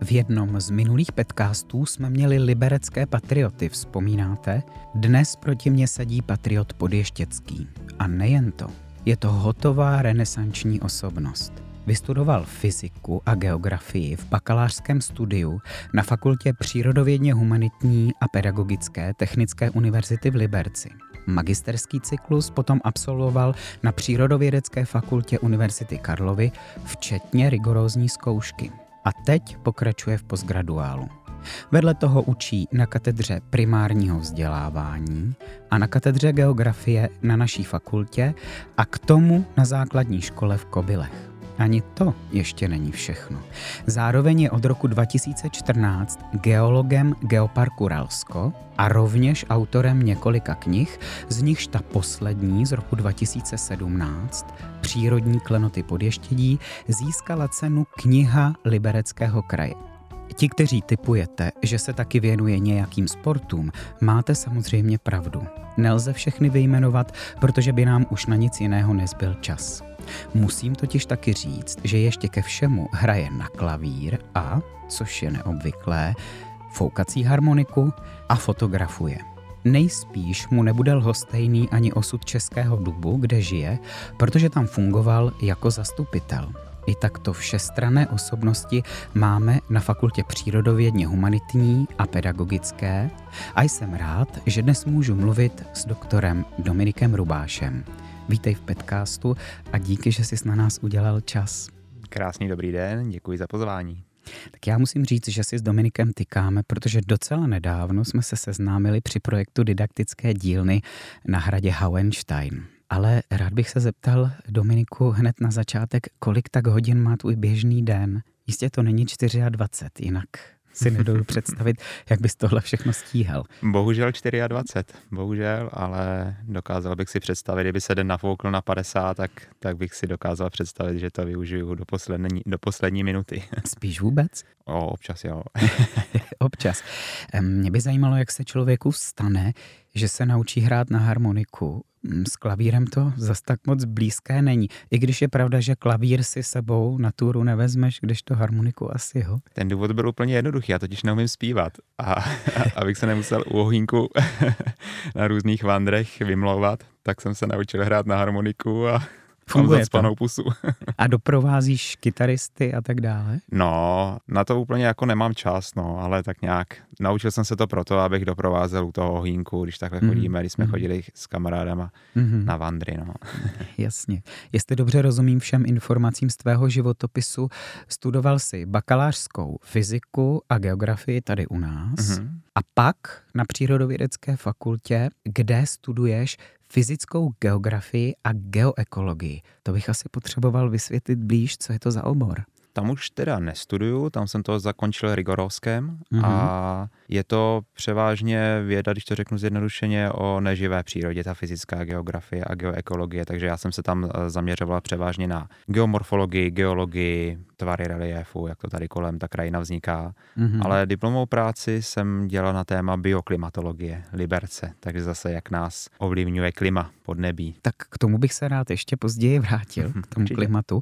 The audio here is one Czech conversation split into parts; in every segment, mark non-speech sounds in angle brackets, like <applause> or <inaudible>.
V jednom z minulých podcastů jsme měli liberecké patrioty, vzpomínáte? Dnes proti mně sedí patriot Podještěcký. A nejen to, je to hotová renesanční osobnost. Vystudoval fyziku a geografii v bakalářském studiu na fakultě přírodovědně humanitní a pedagogické Technické univerzity v Liberci. Magisterský cyklus potom absolvoval na Přírodovědecké fakultě Univerzity Karlovy, včetně rigorózní zkoušky a teď pokračuje v postgraduálu. Vedle toho učí na katedře primárního vzdělávání a na katedře geografie na naší fakultě a k tomu na základní škole v Kobylech. Ani to ještě není všechno. Zároveň je od roku 2014 geologem Geoparku Ralsko a rovněž autorem několika knih, z nichž ta poslední z roku 2017, Přírodní klenoty podještědí, získala cenu kniha Libereckého kraje. Ti, kteří typujete, že se taky věnuje nějakým sportům, máte samozřejmě pravdu. Nelze všechny vyjmenovat, protože by nám už na nic jiného nezbyl čas. Musím totiž taky říct, že ještě ke všemu hraje na klavír a, což je neobvyklé, foukací harmoniku a fotografuje. Nejspíš mu nebude lhostejný ani osud Českého dubu, kde žije, protože tam fungoval jako zastupitel. I takto všestrané osobnosti máme na fakultě přírodovědně humanitní a pedagogické a jsem rád, že dnes můžu mluvit s doktorem Dominikem Rubášem. Vítej v podcastu a díky, že jsi na nás udělal čas. Krásný dobrý den, děkuji za pozvání. Tak já musím říct, že si s Dominikem tykáme, protože docela nedávno jsme se seznámili při projektu didaktické dílny na hradě Hauenstein. Ale rád bych se zeptal Dominiku hned na začátek, kolik tak hodin má tvůj běžný den? Jistě to není 24, jinak si nedovedu <laughs> představit, jak bys tohle všechno stíhal. Bohužel 24, bohužel, ale dokázal bych si představit, kdyby se den nafoukl na 50, tak, tak bych si dokázal představit, že to využiju do poslední, do poslední minuty. <laughs> Spíš vůbec? O, občas jo. <laughs> občas. Mě by zajímalo, jak se člověku stane, že se naučí hrát na harmoniku s klavírem to zas tak moc blízké není. I když je pravda, že klavír si sebou na túru nevezmeš, když to harmoniku asi ho. Ten důvod byl úplně jednoduchý, já totiž neumím zpívat. A, a abych se nemusel u ohýnku <laughs> na různých vandrech vymlouvat, tak jsem se naučil hrát na harmoniku a Funguje to. pusu. a doprovázíš kytaristy a tak dále? No, na to úplně jako nemám čas, no, ale tak nějak naučil jsem se to proto, abych doprovázel u toho hínku, když takhle mm. chodíme, když jsme mm. chodili s kamarádama mm. na vandry, no. <laughs> Jasně. Jestli dobře rozumím všem informacím z tvého životopisu, studoval jsi bakalářskou fyziku a geografii tady u nás mm. a pak na přírodovědecké fakultě, kde studuješ fyzickou geografii a geoekologii. To bych asi potřeboval vysvětlit blíž, co je to za obor. Tam už teda nestuduju, tam jsem to zakončil rigorovském mm-hmm. a je to převážně věda, když to řeknu zjednodušeně, o neživé přírodě, ta fyzická geografie a geoekologie, takže já jsem se tam eh, zaměřoval převážně na geomorfologii, geologii, tvary reliéfu, jak to tady kolem ta krajina vzniká. Mm-hmm. Ale diplomovou práci jsem dělal na téma bioklimatologie, Liberce, takže zase jak nás ovlivňuje klima podnebí. Tak k tomu bych se rád ještě později vrátil, <laughs> k tomu klimatu,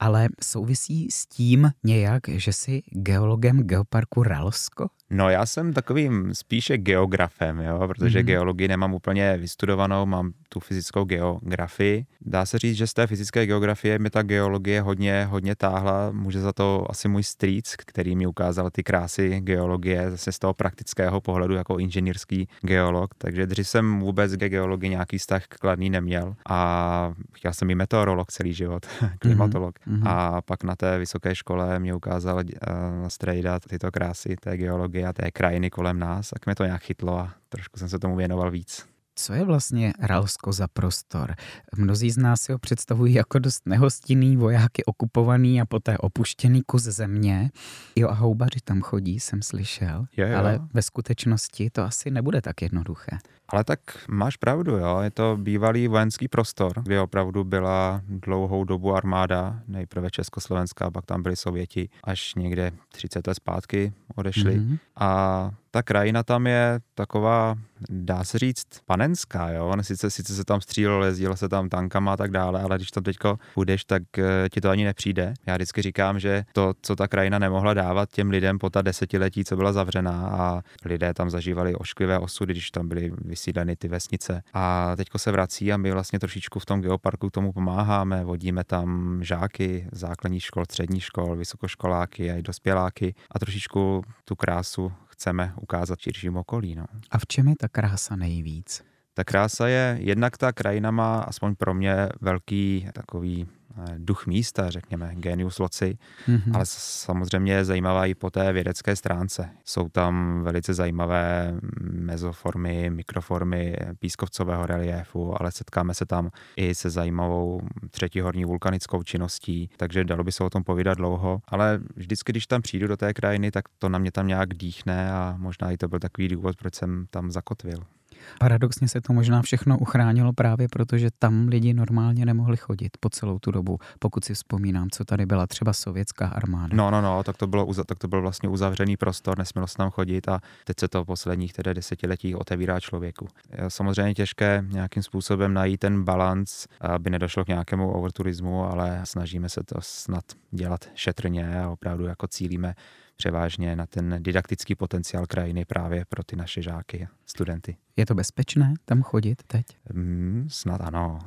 ale souvisí s tím nějak, že jsi geologem geoparku Ralsko? No já jsem takovým spíše geografem, jo, protože mm-hmm. geologii nemám úplně vystudovanou, mám tu fyzickou geografii. Dá se říct, že z té fyzické geografie mi ta geologie hodně, hodně táhla. Může za to asi můj strýc, který mi ukázal ty krásy geologie zase z toho praktického pohledu jako inženýrský geolog. Takže dřív jsem vůbec ke geologii nějaký vztah kladný neměl a chtěl jsem i meteorolog celý život, <laughs> klimatolog. Mm-hmm. A pak na té vysoké škole mě ukázal uh, strejda tyto krásy té geologie a té krajiny kolem nás, tak mě to nějak chytlo a trošku jsem se tomu věnoval víc. Co je vlastně Ralsko za prostor? Mnozí z nás si ho představují jako dost nehostinný, vojáky okupovaný a poté opuštěný kus země. Jo a houbaři tam chodí, jsem slyšel, je, jo. ale ve skutečnosti to asi nebude tak jednoduché. Ale tak máš pravdu, jo. Je to bývalý vojenský prostor, kde opravdu byla dlouhou dobu armáda, nejprve Československá, pak tam byli Sověti, až někde 30 let zpátky odešli. Mm-hmm. A ta krajina tam je taková, dá se říct, panenská, jo. Sice, sice se tam střílelo, jezdilo se tam tankama a tak dále, ale když tam teďko půjdeš, tak eh, ti to ani nepřijde. Já vždycky říkám, že to, co ta krajina nemohla dávat těm lidem po ta desetiletí, co byla zavřená a lidé tam zažívali ošklivé osudy, když tam byly vysídleny ty vesnice. A teďko se vrací a my vlastně trošičku v tom geoparku tomu pomáháme, vodíme tam žáky základních škol, středních škol, vysokoškoláky a i dospěláky a trošičku tu krásu chceme ukázat širším okolí. No. A v čem je ta krása nejvíc? Ta krása je, jednak ta krajina má, aspoň pro mě, velký takový Eh, duch místa, řekněme, genius loci, mm-hmm. ale samozřejmě je zajímavá i po té vědecké stránce. Jsou tam velice zajímavé mezoformy, mikroformy pískovcového reliéfu, ale setkáme se tam i se zajímavou třetihorní vulkanickou činností, takže dalo by se o tom povídat dlouho, ale vždycky, když tam přijdu do té krajiny, tak to na mě tam nějak dýchne a možná i to byl takový důvod, proč jsem tam zakotvil. Paradoxně se to možná všechno uchránilo právě proto, že tam lidi normálně nemohli chodit po celou tu dobu, pokud si vzpomínám, co tady byla třeba sovětská armáda. No, no, no, tak to, bylo, tak to byl vlastně uzavřený prostor, nesmělo se tam chodit a teď se to v posledních tedy desetiletích otevírá člověku. Samozřejmě těžké nějakým způsobem najít ten balans, aby nedošlo k nějakému overturismu, ale snažíme se to snad dělat šetrně a opravdu jako cílíme převážně na ten didaktický potenciál krajiny právě pro ty naše žáky studenty. Je to bezpečné tam chodit teď? Mm, snad ano.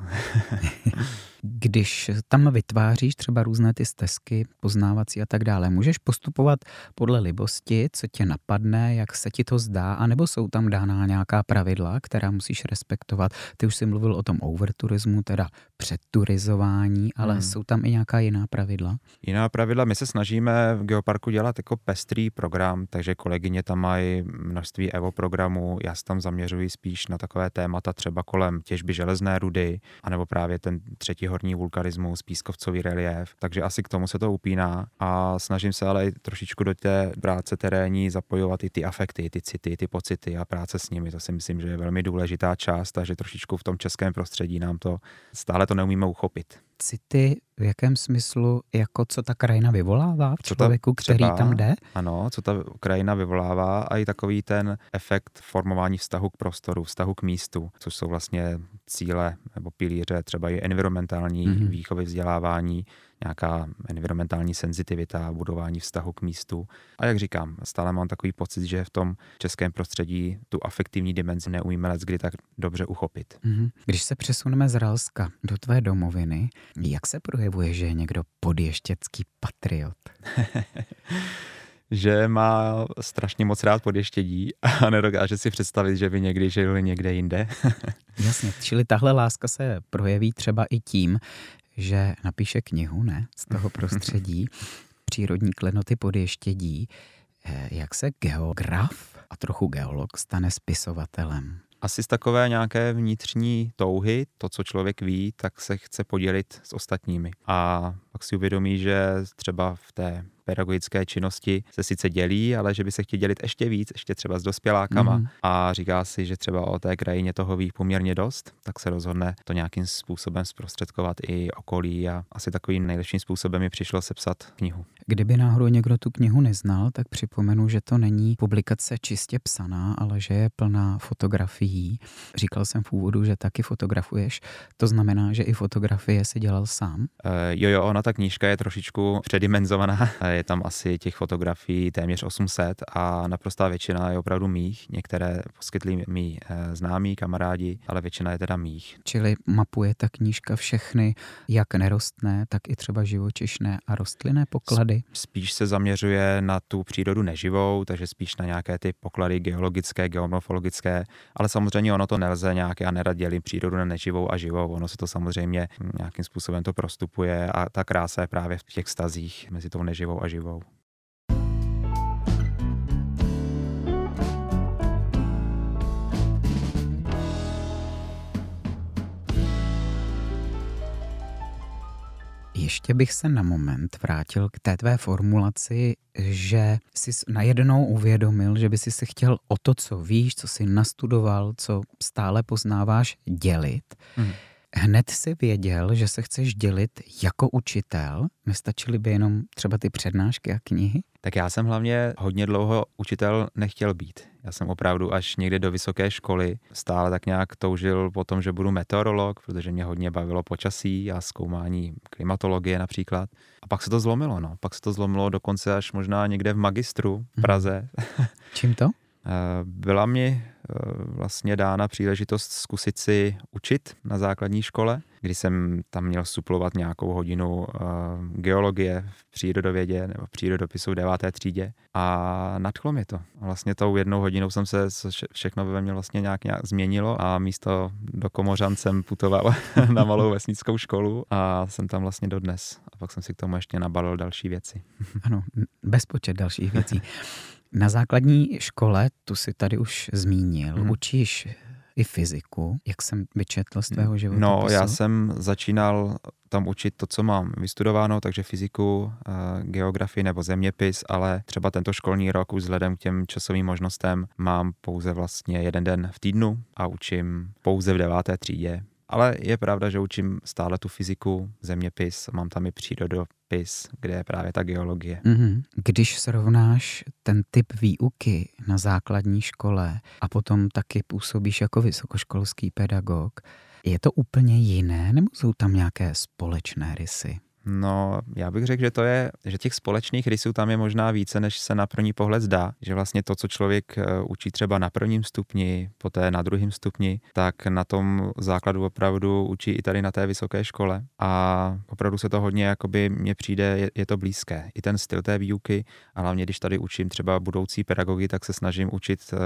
<laughs> Když tam vytváříš třeba různé ty stezky, poznávací a tak dále, můžeš postupovat podle libosti, co tě napadne, jak se ti to zdá, anebo jsou tam dána nějaká pravidla, která musíš respektovat. Ty už jsi mluvil o tom overturismu, teda předturizování, ale hmm. jsou tam i nějaká jiná pravidla? Jiná pravidla, my se snažíme v Geoparku dělat jako pestrý program, takže kolegyně tam mají množství EVO programů, já se tam zaměřuji spíš na takové témata třeba kolem těžby železné rudy, anebo právě ten třetí horní vulkanismus, pískovcový relief, takže asi k tomu se to upíná a snažím se ale i trošičku do té práce terénní zapojovat i ty afekty, ty city, ty pocity a práce s nimi. To si myslím, že je velmi důležitá část, takže trošičku v tom českém prostředí nám to stále to neumíme uchopit city v jakém smyslu, jako co ta krajina vyvolává v člověku, třeba, který tam jde? Ano, co ta krajina vyvolává a i takový ten efekt formování vztahu k prostoru, vztahu k místu, což jsou vlastně cíle nebo pilíře, třeba i environmentální mm-hmm. výchovy, vzdělávání, nějaká environmentální senzitivita, budování vztahu k místu. A jak říkám, stále mám takový pocit, že v tom českém prostředí tu afektivní dimenzi neumíme let kdy tak dobře uchopit. Mm-hmm. Když se přesuneme z Ralska do tvé domoviny, jak se projevuje, že je někdo podještěcký patriot? <laughs> že má strašně moc rád podještědí a nedokáže si představit, že by někdy žil někde jinde. <laughs> Jasně, čili tahle láska se projeví třeba i tím, že napíše knihu, ne, z toho <laughs> prostředí, přírodní klenoty podještědí, eh, jak se geograf a trochu geolog stane spisovatelem? Asi z takové nějaké vnitřní touhy, to, co člověk ví, tak se chce podělit s ostatními. A pak si uvědomí, že třeba v té pedagogické činnosti se sice dělí, ale že by se chtěl dělit ještě víc, ještě třeba s dospělákama mm. a říká si, že třeba o té krajině toho ví poměrně dost, tak se rozhodne to nějakým způsobem zprostředkovat i okolí a asi takovým nejlepším způsobem mi přišlo sepsat knihu. Kdyby náhodou někdo tu knihu neznal, tak připomenu, že to není publikace čistě psaná, ale že je plná fotografií. Říkal jsem v úvodu, že taky fotografuješ. To znamená, že i fotografie si dělal sám? Uh, jo, jo, ona ta knížka je trošičku předimenzovaná. <laughs> Je tam asi těch fotografií téměř 800 a naprostá většina je opravdu mých. Některé poskytli mý uh, známí, kamarádi, ale většina je teda mých. Čili mapuje ta knížka všechny, jak nerostné, tak i třeba živočišné a rostlinné poklady? Spíš se zaměřuje na tu přírodu neživou, takže spíš na nějaké ty poklady geologické, geomorfologické, ale samozřejmě ono to nelze nějak, já nerad dělím přírodu na neživou a živou, ono se to samozřejmě nějakým způsobem to prostupuje a ta krása je právě v těch stazích mezi tou neživou a živou. Ještě bych se na moment vrátil k té tvé formulaci, že jsi najednou uvědomil, že by si se chtěl o to, co víš, co jsi nastudoval, co stále poznáváš, dělit. Hmm. Hned si věděl, že se chceš dělit jako učitel? Nestačily by jenom třeba ty přednášky a knihy? Tak já jsem hlavně hodně dlouho učitel nechtěl být. Já jsem opravdu až někdy do vysoké školy stále tak nějak toužil po tom, že budu meteorolog, protože mě hodně bavilo počasí a zkoumání klimatologie například. A pak se to zlomilo, no. Pak se to zlomilo dokonce až možná někde v magistru v mhm. Praze. Čím to? Eh, byla mi eh, vlastně dána příležitost zkusit si učit na základní škole, kdy jsem tam měl suplovat nějakou hodinu eh, geologie v přírodovědě nebo v přírodopisu v deváté třídě a nadchlo mi to. Vlastně tou jednou hodinou jsem se všechno ve mě vlastně nějak, nějak změnilo a místo do Komořan jsem putoval <laughs> na malou vesnickou školu a jsem tam vlastně dodnes. A pak jsem si k tomu ještě nabalil další věci. Ano, bezpočet dalších věcí. <laughs> Na základní škole, tu si tady už zmínil, hmm. učíš i fyziku, jak jsem vyčetl z tvého života. No, já jsem začínal tam učit to, co mám vystudováno, takže fyziku, eh, geografii nebo zeměpis, ale třeba tento školní rok už vzhledem k těm časovým možnostem mám pouze vlastně jeden den v týdnu a učím pouze v deváté třídě ale je pravda, že učím stále tu fyziku, zeměpis, mám tam i přírodopis, kde je právě ta geologie. Mm-hmm. Když srovnáš ten typ výuky na základní škole a potom taky působíš jako vysokoškolský pedagog, je to úplně jiné nebo jsou tam nějaké společné rysy? No, já bych řekl, že to je, že těch společných rysů tam je možná více, než se na první pohled zdá. Že vlastně to, co člověk eh, učí třeba na prvním stupni, poté na druhém stupni, tak na tom základu opravdu učí i tady na té vysoké škole. A opravdu se to hodně, jakoby mně přijde, je, je to blízké. I ten styl té výuky, a hlavně když tady učím třeba budoucí pedagogy, tak se snažím učit eh,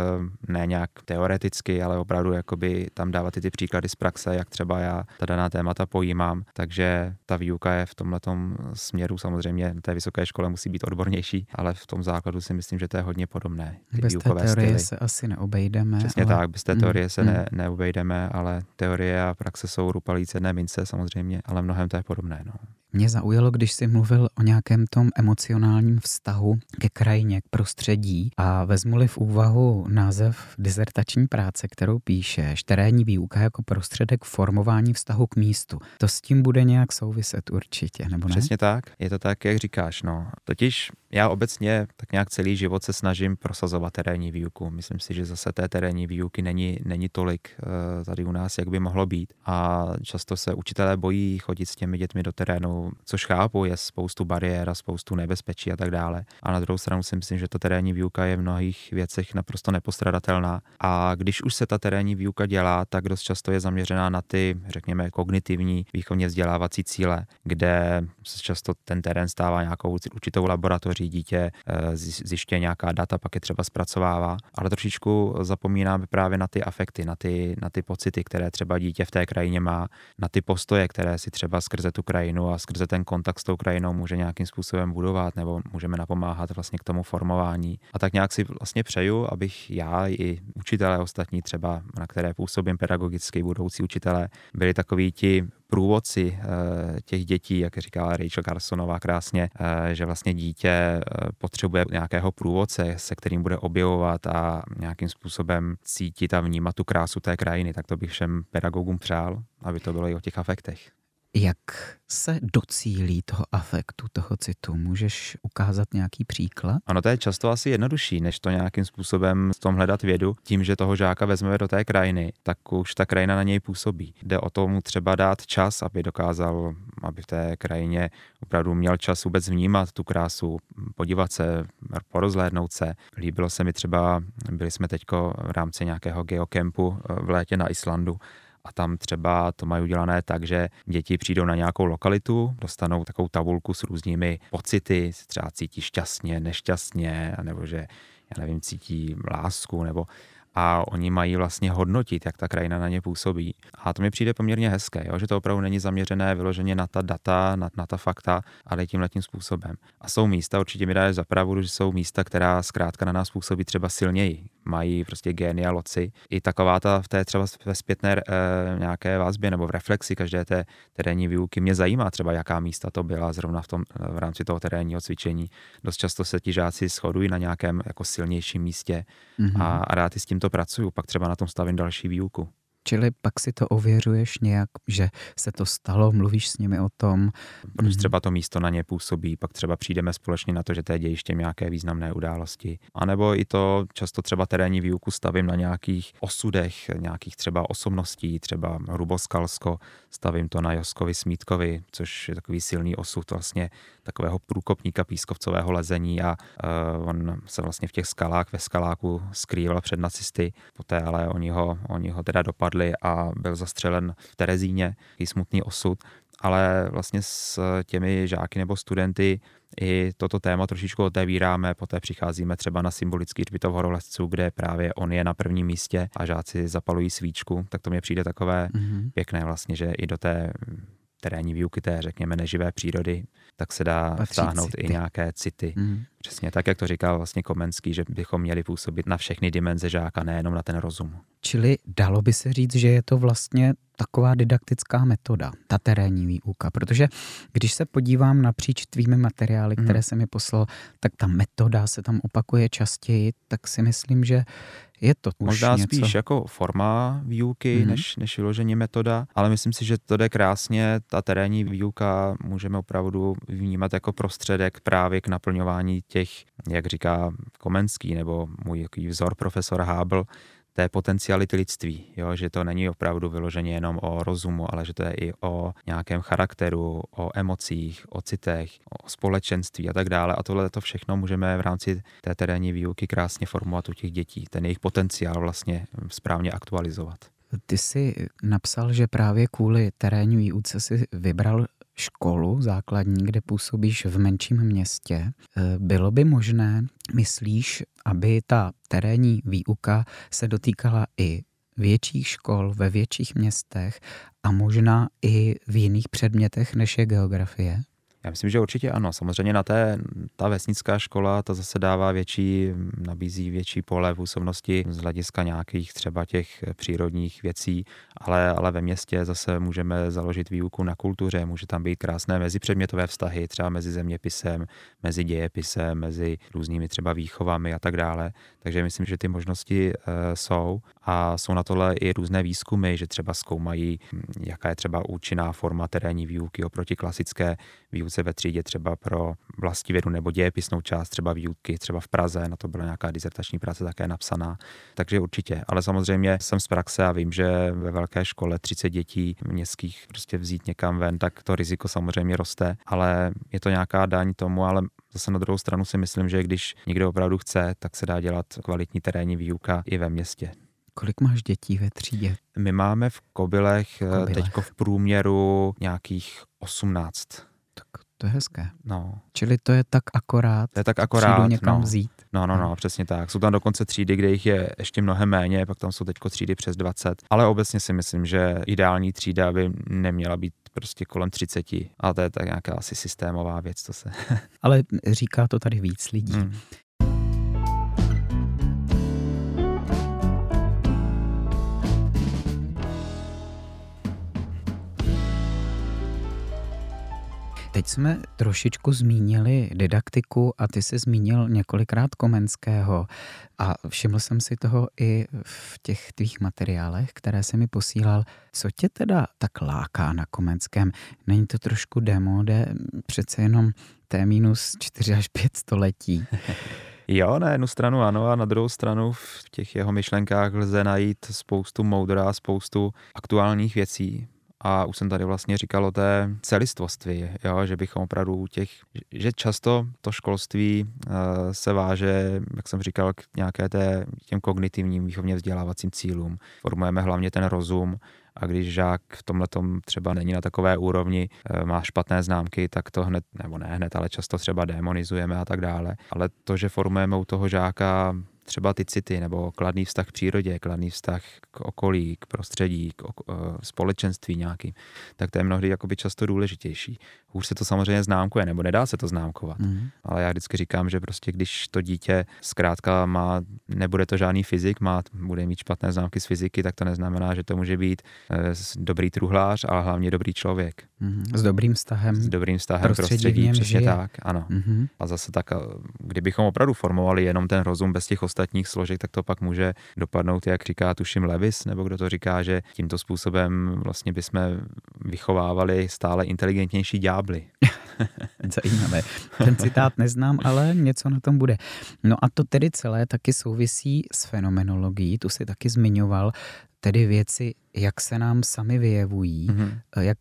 ne nějak teoreticky, ale opravdu jakoby tam dávat i ty příklady z praxe, jak třeba já ta daná témata pojímám. Takže ta výuka je v tom tomhle směru samozřejmě na té vysoké škole musí být odbornější, ale v tom základu si myslím, že to je hodně podobné. Ty bez té teorie styly. se asi neobejdeme. Přesně ale... tak, bez té teorie mm, se mm. Ne, neobejdeme, ale teorie a praxe jsou rupalí jedné mince samozřejmě, ale mnohem to je podobné. No. Mě zaujalo, když jsi mluvil o nějakém tom emocionálním vztahu ke krajině, k prostředí a vezmu-li v úvahu název dizertační práce, kterou píšeš, terénní výuka jako prostředek formování vztahu k místu. To s tím bude nějak souviset určitě, nebo ne? Přesně tak, je to tak, jak říkáš. No. Totiž já obecně tak nějak celý život se snažím prosazovat terénní výuku. Myslím si, že zase té terénní výuky není, není tolik uh, tady u nás, jak by mohlo být. A často se učitelé bojí chodit s těmi dětmi do terénu, což chápu, je spoustu bariér a spoustu nebezpečí a tak dále. A na druhou stranu si myslím, že ta terénní výuka je v mnohých věcech naprosto nepostradatelná. A když už se ta terénní výuka dělá, tak dost často je zaměřená na ty, řekněme, kognitivní výchovně vzdělávací cíle, kde se často ten terén stává nějakou určitou laboratoří, dítě eh, zjišťuje nějaká data, pak je třeba zpracovává, ale trošičku zapomínáme právě na ty afekty, na ty, na ty pocity, které třeba dítě v té krajině má, na ty postoje, které si třeba skrze tu krajinu a skrze ten kontakt s tou krajinou může nějakým způsobem budovat, nebo můžeme napomáhat vlastně k tomu formování. A tak nějak si vlastně přeju, abych já i učitelé ostatní třeba, na které působím pedagogicky, budoucí učitelé, byli takoví ti průvodci eh, těch dětí, jak říkala Rachel Carsonová krásně, eh, že vlastně dítě eh, potřebuje nějakého průvodce, se kterým bude objevovat a nějakým způsobem cítit a vnímat tu krásu té krajiny. Tak to bych všem pedagogům přál, aby to bylo i o těch afektech. Jak se docílí toho afektu, toho citu? Můžeš ukázat nějaký příklad? Ano, to je často asi jednodušší, než to nějakým způsobem v tom hledat vědu. Tím, že toho žáka vezmeme do té krajiny, tak už ta krajina na něj působí. Jde o to mu třeba dát čas, aby dokázal, aby v té krajině opravdu měl čas vůbec vnímat tu krásu, podívat se, porozhlédnout se. Líbilo se mi třeba, byli jsme teďko v rámci nějakého geokempu v létě na Islandu a tam třeba to mají udělané tak, že děti přijdou na nějakou lokalitu, dostanou takovou tabulku s různými pocity, třeba cítí šťastně, nešťastně, nebo že, já nevím, cítí lásku, nebo a oni mají vlastně hodnotit, jak ta krajina na ně působí. A to mi přijde poměrně hezké, jo? že to opravdu není zaměřené vyloženě na ta data, na, na ta fakta, ale tím letím způsobem. A jsou místa, určitě mi dáš za pravdu, že jsou místa, která zkrátka na nás působí třeba silněji. Mají prostě génia loci. I taková ta v té třeba ve zpětné e, nějaké vazbě nebo v reflexi každé té terénní výuky mě zajímá třeba, jaká místa to byla zrovna v, tom, v rámci toho terénního cvičení. Dost často se ti žáci shodují na nějakém jako silnějším místě mm-hmm. a, a rád s tímto pracuju, pak třeba na tom stavím další výuku. Čili pak si to ověřuješ nějak, že se to stalo, mluvíš s nimi o tom. Protože mhm. třeba to místo na ně působí, pak třeba přijdeme společně na to, že to je dějiště nějaké významné události. A nebo i to často třeba terénní výuku stavím na nějakých osudech, nějakých třeba osobností, třeba Hruboskalsko, stavím to na Joskovi Smítkovi, což je takový silný osud vlastně takového průkopníka pískovcového lezení a uh, on se vlastně v těch skalách, ve skaláku skrýval před nacisty, poté ale oni ho, oni ho teda dopadli a byl zastřelen v Terezíně, i smutný osud, ale vlastně s těmi žáky nebo studenty i toto téma trošičku otevíráme, poté přicházíme třeba na symbolický hřbitov horolezců, kde právě on je na prvním místě a žáci zapalují svíčku, tak to mě přijde takové mm-hmm. pěkné vlastně, že i do té terénní výuky té, řekněme, neživé přírody, tak se dá Patří vtáhnout city. i nějaké city. Mm. Přesně tak, jak to říkal vlastně Komenský, že bychom měli působit na všechny dimenze žáka, nejenom na ten rozum. Čili dalo by se říct, že je to vlastně taková didaktická metoda, ta terénní výuka, protože když se podívám napříč tvými materiály, které mm. se mi poslal, tak ta metoda se tam opakuje častěji, tak si myslím, že je to už Možná něco... spíš jako forma výuky, mm-hmm. než, než vyloženě metoda, ale myslím si, že to jde krásně. Ta terénní výuka můžeme opravdu vnímat jako prostředek právě k naplňování těch, jak říká Komenský nebo můj vzor profesor Hábl, té potenciality lidství, jo? že to není opravdu vyloženě jenom o rozumu, ale že to je i o nějakém charakteru, o emocích, o citech, o společenství a tak dále. A tohle to všechno můžeme v rámci té terénní výuky krásně formovat u těch dětí, ten jejich potenciál vlastně správně aktualizovat. Ty jsi napsal, že právě kvůli terénní výuce si vybral školu základní, kde působíš v menším městě. E, bylo by možné, myslíš, aby ta terénní výuka se dotýkala i větších škol ve větších městech a možná i v jiných předmětech než je geografie? Já myslím, že určitě ano. Samozřejmě na té, ta vesnická škola, ta zase dává větší, nabízí větší pole působnosti z hlediska nějakých třeba těch přírodních věcí, ale, ale ve městě zase můžeme založit výuku na kultuře, může tam být krásné mezipředmětové vztahy, třeba mezi zeměpisem, mezi dějepisem, mezi různými třeba výchovami a tak dále. Takže myslím, že ty možnosti e, jsou a jsou na tohle i různé výzkumy, že třeba zkoumají, jaká je třeba účinná forma terénní výuky oproti klasické výuce ve třídě třeba pro vlastivědu nebo dějepisnou část třeba výuky, třeba v Praze, na to byla nějaká dizertační práce také napsaná. Takže určitě, ale samozřejmě jsem z praxe a vím, že ve velké škole 30 dětí městských prostě vzít někam ven, tak to riziko samozřejmě roste, ale je to nějaká daň tomu, ale Zase na druhou stranu si myslím, že když někdo opravdu chce, tak se dá dělat kvalitní terénní výuka i ve městě. Kolik máš dětí ve třídě? My máme v Kobylech, eh, Kobylech. teďko v průměru nějakých 18. To je hezké. No. Čili to je tak akorát. To je tak akorát. někam no. vzít. No, no, no, přesně tak. Jsou tam dokonce třídy, kde jich je ještě mnohem méně, pak tam jsou teďko třídy přes 20. Ale obecně si myslím, že ideální třída by neměla být prostě kolem 30. A to je tak nějaká asi systémová věc, to se. Ale říká to tady víc lidí. Hmm. Teď jsme trošičku zmínili didaktiku a ty jsi zmínil několikrát Komenského a všiml jsem si toho i v těch tvých materiálech, které se mi posílal. Co tě teda tak láká na Komenském? Není to trošku demode? Přece jenom T minus 4 až 5 století. <laughs> Jo, na jednu stranu ano a na druhou stranu v těch jeho myšlenkách lze najít spoustu moudra, spoustu aktuálních věcí a už jsem tady vlastně říkal o té celistvosti, že bychom opravdu těch, že často to školství uh, se váže, jak jsem říkal, k nějaké té, těm kognitivním výchovně vzdělávacím cílům. Formujeme hlavně ten rozum, a když žák v tomhle třeba není na takové úrovni, eh, má špatné známky, tak to hned, nebo ne hned, ale často třeba demonizujeme a tak dále. Ale to, že formujeme u toho žáka třeba ty city nebo kladný vztah k přírodě, kladný vztah k okolí, k prostředí, k ok- eh, společenství nějaký, tak to je mnohdy jakoby často důležitější. Hůř se to samozřejmě známkuje, nebo nedá se to známkovat. Mm. Ale já vždycky říkám, že prostě když to dítě zkrátka má, nebude to žádný fyzik, má, bude mít špatné známky z fyziky, tak to neznamená, že to může být eh, dobrý truhlář, ale hlavně dobrý člověk. S dobrým vztahem. S dobrým vztahem prostředí, prostředí přesně žije. tak, ano. Mm. A zase tak, eh, kdybychom opravdu formovali jenom ten rozum bez těch ostatních složek, tak to pak může dopadnout, jak říká tuším Levis, nebo kdo to říká, že tímto způsobem vlastně bychom vychovávali stále inteligentnější ďábly. <laughs> Zajímavé. Ten citát neznám, ale něco na tom bude. No a to tedy celé taky souvisí s fenomenologií, tu si taky zmiňoval, tedy věci, jak se nám sami vyjevují, mm-hmm. jak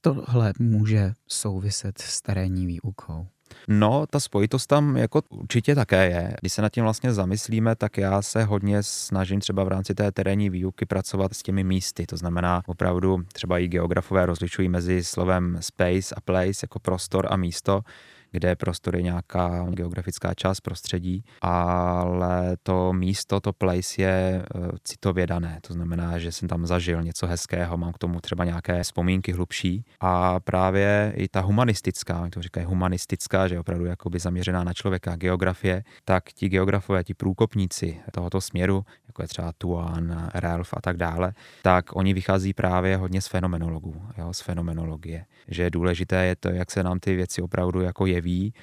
tohle může souviset s terénní výukou. No, ta spojitost tam jako určitě také je. Když se nad tím vlastně zamyslíme, tak já se hodně snažím třeba v rámci té terénní výuky pracovat s těmi místy. To znamená opravdu třeba i geografové rozlišují mezi slovem space a place jako prostor a místo kde prostor je nějaká geografická část prostředí, ale to místo, to place je eh, citově dané. To znamená, že jsem tam zažil něco hezkého, mám k tomu třeba nějaké vzpomínky hlubší a právě i ta humanistická, to říkají humanistická, že je opravdu jakoby zaměřená na člověka, geografie, tak ti geografové, ti průkopníci tohoto směru, jako je třeba Tuan, Ralph a tak dále, tak oni vychází právě hodně z fenomenologů, jo, z fenomenologie. Že je důležité je to, jak se nám ty věci opravdu jako jeví.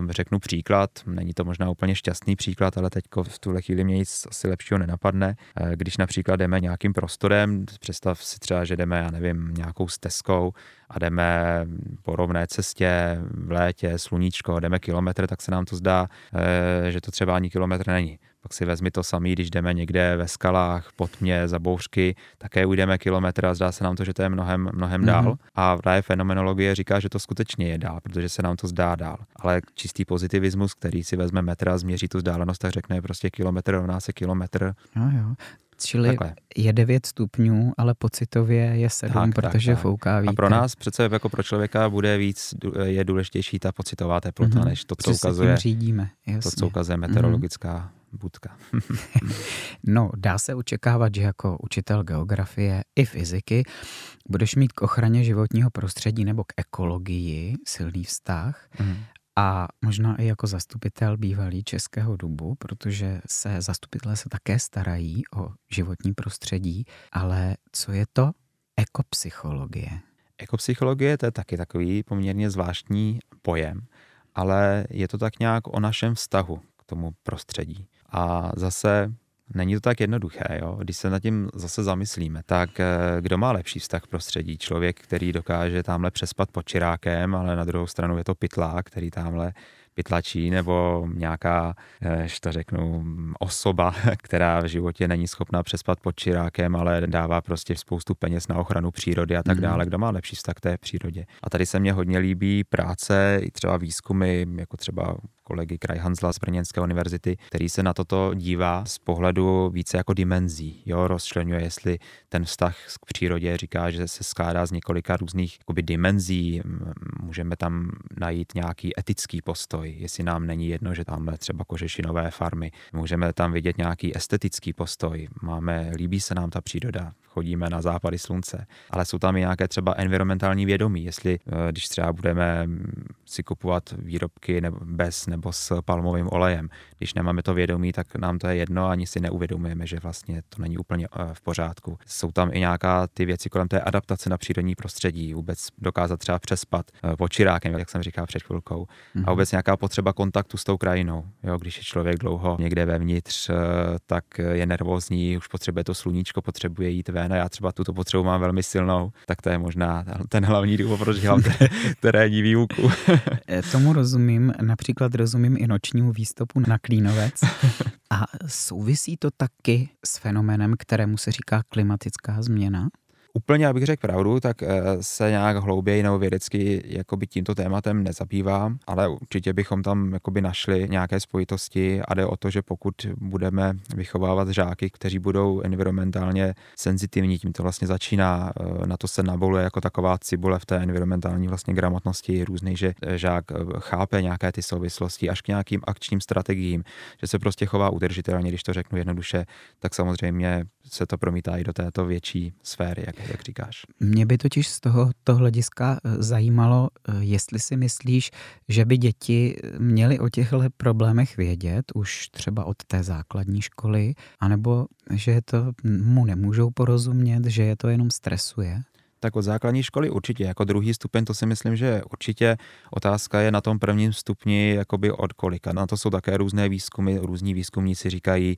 Mm. Řeknu příklad, není to možná úplně šťastný příklad, ale teď v tuhle chvíli mě nic asi lepšího nenapadne. Eh, když například jdeme nějakým prostorem, představ si třeba, že jdeme, já nevím, nějakou stezkou a jdeme po rovné cestě v létě, sluníčko, jdeme kilometr, tak se nám to zdá, eh, že to třeba ani kilometr není. Pak si vezmi to samý, když jdeme někde ve skalách, pod mě, za bouřky, také ujdeme kilometr a zdá se nám to, že to je mnohem, mnohem dál. Mm-hmm. A právě fenomenologie říká, že to skutečně je dál, protože se nám to zdá dál. Ale čistý pozitivismus, který si vezme metr a změří tu vzdálenost, tak řekne prostě kilometr rovná se kilometr. Jo, jo. Čili Takhle. je 9 stupňů, ale pocitově je 7, tak, protože tak, fouká vítr. A pro nás přece jako pro člověka bude víc, je důležitější ta pocitová teplota, mm-hmm. než to, co ukazuje, řídíme, to, co ukazuje meteorologická mm-hmm budka. <laughs> no, dá se očekávat, že jako učitel geografie i fyziky budeš mít k ochraně životního prostředí nebo k ekologii silný vztah. Mm. A možná i jako zastupitel bývalý Českého dubu, protože se zastupitelé se také starají o životní prostředí, ale co je to ekopsychologie? Ekopsychologie to je taky takový poměrně zvláštní pojem, ale je to tak nějak o našem vztahu tomu prostředí. A zase není to tak jednoduché, jo? když se nad tím zase zamyslíme. Tak eh, kdo má lepší vztah k prostředí? Člověk, který dokáže tamhle přespat pod čirákem, ale na druhou stranu je to pytlák, který tamhle pytlačí nebo nějaká, že to řeknu, osoba, <laughs> která v životě není schopná přespat pod čirákem, ale dává prostě spoustu peněz na ochranu přírody a tak mm. dále. Kdo má lepší vztah k té přírodě? A tady se mně hodně líbí práce, i třeba výzkumy, jako třeba kolegy Krajhanzla z Brněnské univerzity, který se na toto dívá z pohledu více jako dimenzí. Jo, rozčlenuje, jestli ten vztah k přírodě říká, že se skládá z několika různých jakoby, dimenzí. Můžeme tam najít nějaký etický postoj, jestli nám není jedno, že tam třeba kožešinové farmy. Můžeme tam vidět nějaký estetický postoj. Máme, líbí se nám ta příroda, chodíme na západy slunce, ale jsou tam i nějaké třeba environmentální vědomí, jestli eh, když třeba budeme si kupovat výrobky nebo bez nebo s palmovým olejem. Když nemáme to vědomí, tak nám to je jedno, ani si neuvědomujeme, že vlastně to není úplně eh, v pořádku. Jsou tam i nějaká ty věci kolem té adaptace na přírodní prostředí, vůbec dokázat třeba přespat eh, počirákem, jak jsem říkal před chvilkou, mm-hmm. a mhm. vůbec nějaká potřeba kontaktu s tou krajinou. Jo, když je člověk dlouho někde vevnitř, tak je nervózní, už potřebuje to sluníčko, potřebuje jít ven ven a já třeba tuto potřebu mám velmi silnou, tak to je možná ten hlavní důvod, proč dělám <laughs> terénní výuku. Eh, tomu rozumím, například rozumím i nočnímu výstupu na Klínovec. <laughs> A souvisí to taky s fenoménem, kterému se říká klimatická změna? Úplně, abych řekl pravdu, tak eh, se nějak hlouběji nebo vědecky jakoby tímto tématem nezabývám, ale určitě bychom tam jakoby našli nějaké spojitosti a jde o to, že pokud budeme vychovávat žáky, kteří budou environmentálně senzitivní, tím to vlastně začíná, eh, na to se naboluje jako taková cibule v té environmentální vlastně gramotnosti různý, že žák eh, chápe nějaké ty souvislosti až k nějakým akčním strategiím, že se prostě chová udržitelně, když to řeknu jednoduše, tak samozřejmě se to promítá i do této větší sféry, jak, jak říkáš. Mě by totiž z tohoto hlediska eh, zajímalo, eh, jestli si myslíš, že by děti měly o těchto problémech vědět už třeba od té základní školy, anebo že to mu nemůžou porozumět, že je to jenom stresuje? Tak od základní školy určitě. Jako druhý stupeň to si myslím, že určitě otázka je na tom prvním stupni jakoby od kolika. Na to jsou také různé výzkumy, různí výzkumníci říkají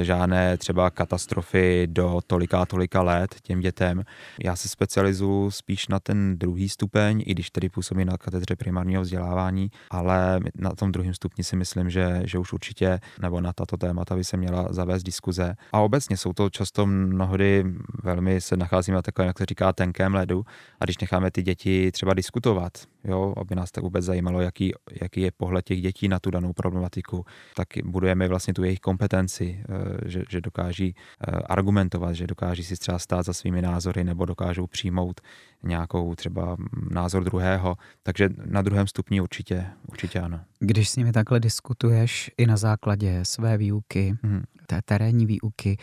e, žádné třeba katastrofy do tolika a tolika let těm dětem. Já se specializuju spíš na ten druhý stupeň, i když tedy působím na katedře primárního vzdělávání, ale na tom druhém stupni si myslím, že, že už určitě nebo na tato témata by se měla zavést diskuze. A obecně jsou to často mnohdy velmi se nacházíme na takovém, jak se říká, tenké tenkém ledu a když necháme ty děti třeba diskutovat, jo, aby nás tak vůbec zajímalo, jaký, jaký je pohled těch dětí na tu danou problematiku, tak budujeme vlastně tu jejich kompetenci, eh, že, že dokáží eh, argumentovat, že dokáží si třeba stát za svými názory nebo dokážou přijmout nějakou třeba názor druhého, takže na druhém stupni určitě, určitě ano. Když s nimi takhle diskutuješ i na základě své výuky, hmm. Té terénní výuky,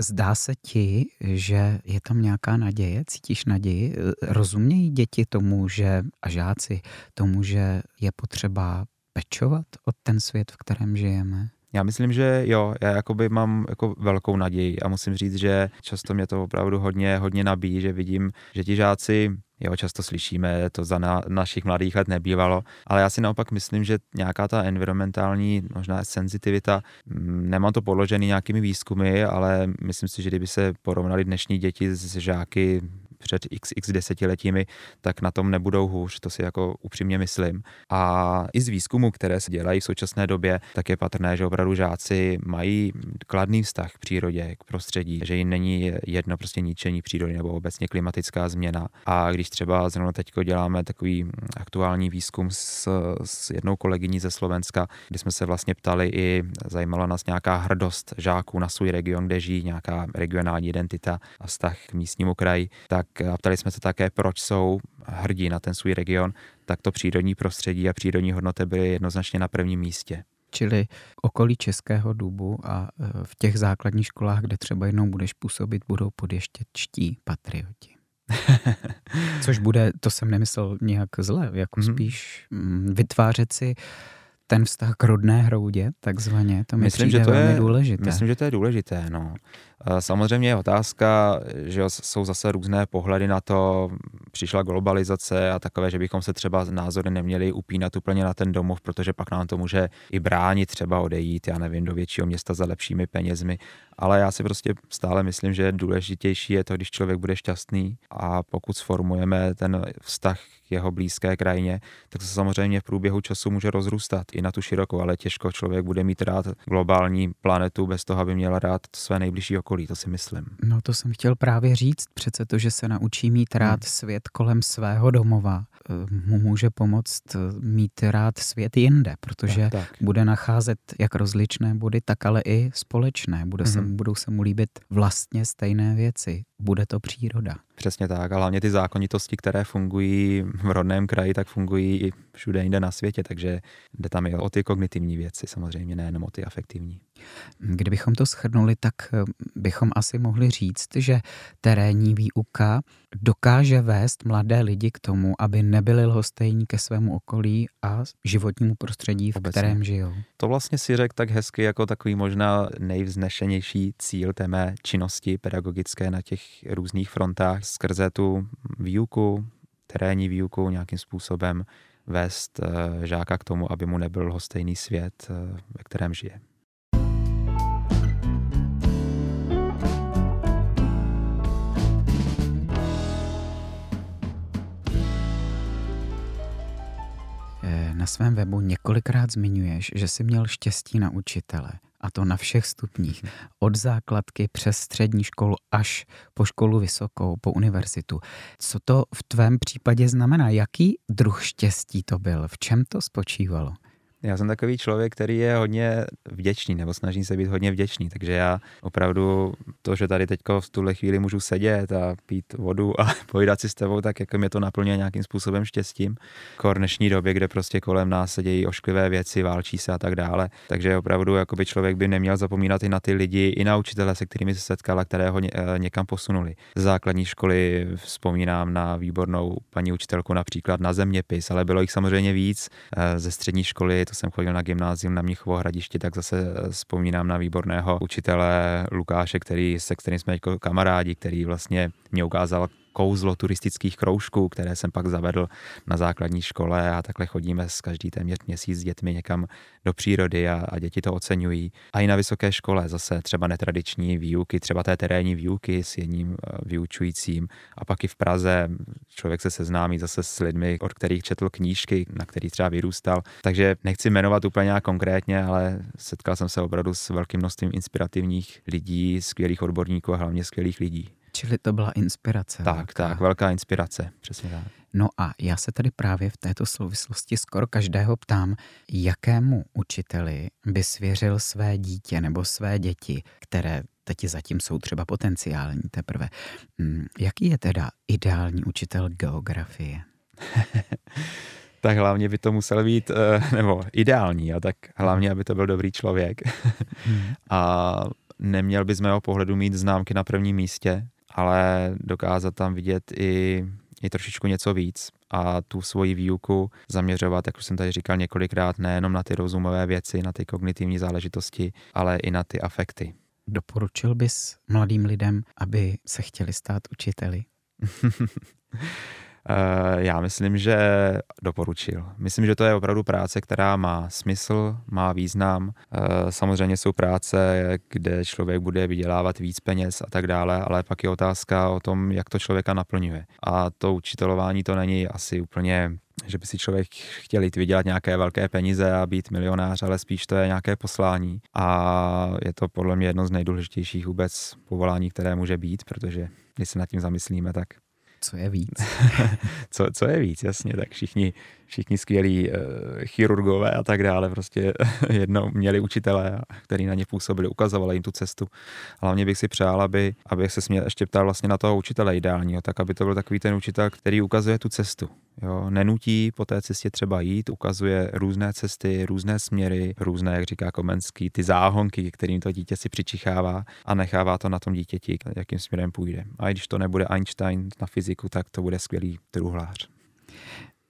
zdá se ti, že je tam nějaká naděje, cítíš naději, rozumějí děti tomu, že a žáci tomu, že je potřeba pečovat o ten svět, v kterém žijeme? Já myslím, že jo, já jakoby mám jako velkou naději a musím říct, že často mě to opravdu hodně, hodně nabíjí, že vidím, že ti žáci Jo, často slyšíme, to za na, našich mladých let nebývalo, ale já si naopak myslím, že nějaká ta environmentální možná senzitivita, mm, nemám to podložený nějakými výzkumy, ale myslím si, že kdyby se porovnali dnešní děti s žáky před xx desetiletími, tak na tom nebudou hůř, to si jako upřímně myslím. A i z výzkumu, které se dělají v současné době, tak je patrné, že opravdu žáci mají kladný vztah k přírodě, k prostředí, že jim není jedno prostě ničení přírody nebo obecně klimatická změna. A když třeba zrovna teď děláme takový aktuální výzkum s, s jednou kolegyní ze Slovenska, kdy jsme se vlastně ptali i zajímala nás nějaká hrdost žáků na svůj region, kde žijí, nějaká regionální identita a vztah k místnímu kraji, tak a ptali jsme se také, proč jsou hrdí na ten svůj region, tak to přírodní prostředí a přírodní hodnoty byly jednoznačně na prvním místě. Čili okolí Českého dubu a e, v těch základních školách, kde třeba jednou budeš působit, budou podještěčtí patrioti. <laughs> Což bude, to jsem nemyslel nějak zle, jako mm-hmm. spíš mm, vytvářet si ten vztah k rodné hroudě, takzvaně, to mi myslím, že to je, důležité. Myslím, že to je důležité, no. Samozřejmě je otázka, že jsou zase různé pohledy na to, přišla globalizace a takové, že bychom se třeba názory neměli upínat úplně na ten domov, protože pak nám to může i bránit třeba odejít, já nevím, do většího města za lepšími penězmi. Ale já si prostě stále myslím, že důležitější je to, když člověk bude šťastný a pokud sformujeme ten vztah k jeho blízké krajině, tak se samozřejmě v průběhu času může rozrůstat i na tu širokou, ale těžko člověk bude mít rád globální planetu bez toho, aby měl rád své nejbližší okolí, to si myslím. No to jsem chtěl právě říct, přece to, že se naučí mít rád hmm. svět kolem svého domova, mu může pomoct eh, mít rád svět jinde, protože tak, tak. bude nacházet jak rozličné body, tak ale i společné. Bude hmm. se, budou se mu líbit vlastně stejné věci. Bude to příroda. Přesně tak, a hlavně ty zákonitosti, které fungují v rodném kraji, tak fungují i všude jinde na světě, takže jde tam i o ty kognitivní věci, samozřejmě nejenom o ty afektivní. Kdybychom to shrnuli, tak eh, bychom asi mohli říct, že terénní výuka dokáže vést mladé lidi k tomu, aby nebyli lhostejní ke svému okolí a životnímu prostředí, v Obecně. kterém žijou. To vlastně si řekl tak hezky jako takový možná nejvznešenější cíl té mé činnosti pedagogické na těch různých frontách skrze tu výuku, terénní výuku nějakým způsobem vést eh, žáka k tomu, aby mu nebyl lhostejný svět, eh, ve kterém žije. Svém webu několikrát zmiňuješ, že jsi měl štěstí na učitele. a to na všech stupních. Od základky přes střední školu až po školu vysokou, po univerzitu. Co to v tvém případě znamená? Jaký druh štěstí to byl? V čem to spočívalo? Já jsem takový člověk, který je hodně vděčný, nebo snažím se být hodně vděčný, takže já opravdu to, že tady teď v tuhle chvíli můžu sedět a pít vodu a <laughs> pojídat si s tebou, tak jako mě to naplňuje nějakým způsobem štěstím. Kor dnešní době, kde prostě kolem nás se dějí ošklivé věci, válčí se a tak dále. Takže opravdu jakoby člověk by neměl zapomínat i na ty lidi, i na učitele, se kterými se setkala, které ho eh, někam posunuli. Z základní školy vzpomínám na výbornou paní učitelku například na zeměpis, ale bylo jich samozřejmě víc. Eh, ze střední školy to jsem chodil na gymnázium na Mnichovo hradišti, tak zase eh, vzpomínám na výborného učitele Lukáše, který, se kterým jsme jako kamarádi, který vlastně mě ukázal kouzlo turistických kroužků, které jsem pak zavedl na základní škole a takhle chodíme s každý téměř měsíc s dětmi někam do přírody a, a děti to oceňují. A i na vysoké škole zase třeba netradiční výuky, třeba té terénní výuky s jedním eh, vyučujícím a pak i v Praze člověk se seznámí zase s lidmi, od kterých četl knížky, na kterých třeba vyrůstal. Takže nechci jmenovat úplně nějak konkrétně, ale setkal jsem se opravdu s velkým množstvím inspirativních lidí, skvělých odborníků a hlavně skvělých lidí. Čili to byla inspirace. Tak, velká. tak, velká inspirace, přesně tak. No a já se tady právě v této souvislosti skoro každého ptám, jakému učiteli by svěřil své dítě nebo své děti, které teď zatím jsou třeba potenciální teprve. Hmm, jaký je teda ideální učitel geografie? <laughs> tak hlavně by to musel být, eh, nebo ideální, a tak hlavně, aby to byl dobrý člověk. Hmm. <laughs> a neměl by z mého pohledu mít známky na prvním místě, ale dokázat tam vidět i, i trošičku něco víc a tu svoji výuku zaměřovat, jak už jsem tady říkal několikrát, nejenom na ty rozumové věci, na ty kognitivní záležitosti, ale i na ty afekty. Doporučil bys mladým lidem, aby se chtěli stát učiteli? <laughs> Eh, já myslím, že doporučil. Myslím, že to je opravdu práce, která má smysl, má význam. Eh, samozřejmě jsou práce, kde člověk bude vydělávat víc peněz a tak dále, ale pak je otázka o tom, jak to člověka naplňuje. A to učitelování to není asi úplně že by si člověk chtěl jít vydělat nějaké velké peníze a být milionář, ale spíš to je nějaké poslání. A je to podle mě jedno z nejdůležitějších vůbec povolání, které může být, protože když se nad tím zamyslíme, tak co je víc? <laughs> co, co je víc, jasně, tak všichni, všichni skvělí uh, chirurgové a tak dále, prostě <laughs> jednou měli učitele, který na ně působili, ukazovali jim tu cestu. Hlavně bych si přál, aby, abych se směl ještě ptal vlastně na toho učitele ideálního, tak aby to byl takový ten učitel, který ukazuje tu cestu. Jo, nenutí po té cestě třeba jít, ukazuje různé cesty, různé směry, různé, jak říká Komenský, ty záhonky, kterým to dítě si přičichává a nechává to na tom dítěti, jakým směrem půjde. A když to nebude Einstein na fyziku, tak to bude skvělý truhlář.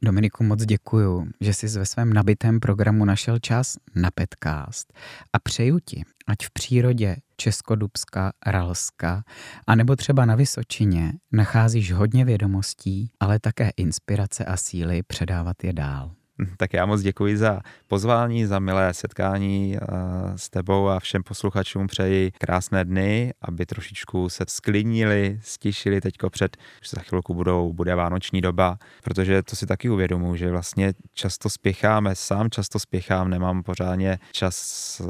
Dominiku, moc děkuju, že jsi ve svém nabitém programu našel čas na podcast a přeju ti, ať v přírodě Českodubska, Ralska, anebo třeba na Vysočině nacházíš hodně vědomostí, ale také inspirace a síly předávat je dál. Tak já moc děkuji za pozvání, za milé setkání eh, s tebou a všem posluchačům přeji krásné dny, aby trošičku se sklidnili, stišili teďko před, že za chvilku budou, bude vánoční doba, protože to si taky uvědomuji, že vlastně často spěcháme, sám často spěchám, nemám pořádně čas eh,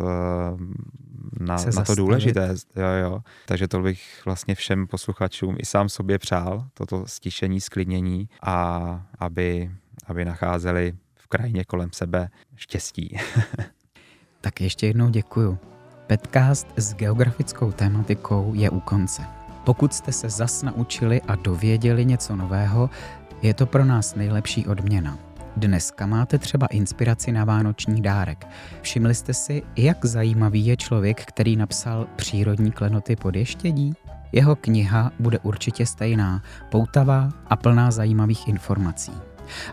na, na to důležité. Jo, jo. Takže to bych vlastně všem posluchačům i sám sobě přál, toto stišení, sklidnění a aby, aby nacházeli krajině kolem sebe štěstí. <laughs> tak ještě jednou děkuju. Petcast s geografickou tématikou je u konce. Pokud jste se zas naučili a dověděli něco nového, je to pro nás nejlepší odměna. Dneska máte třeba inspiraci na vánoční dárek. Všimli jste si, jak zajímavý je člověk, který napsal přírodní klenoty pod ještědí? Jeho kniha bude určitě stejná, poutavá a plná zajímavých informací.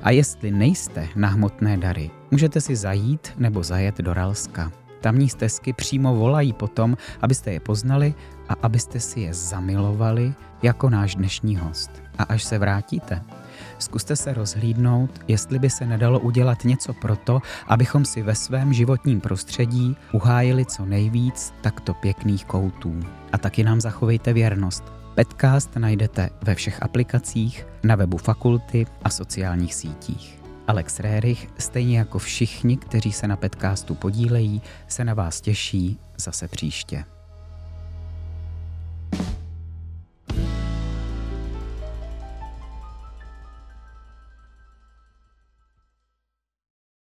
A jestli nejste na hmotné dary, můžete si zajít nebo zajet do Ralska. Tamní stezky přímo volají potom, abyste je poznali a abyste si je zamilovali jako náš dnešní host. A až se vrátíte, zkuste se rozhlídnout, jestli by se nedalo udělat něco proto, abychom si ve svém životním prostředí uhájili co nejvíc takto pěkných koutů. A taky nám zachovejte věrnost, Petcast najdete ve všech aplikacích, na webu fakulty a sociálních sítích. Alex Rérich, stejně jako všichni, kteří se na podcastu podílejí, se na vás těší zase příště.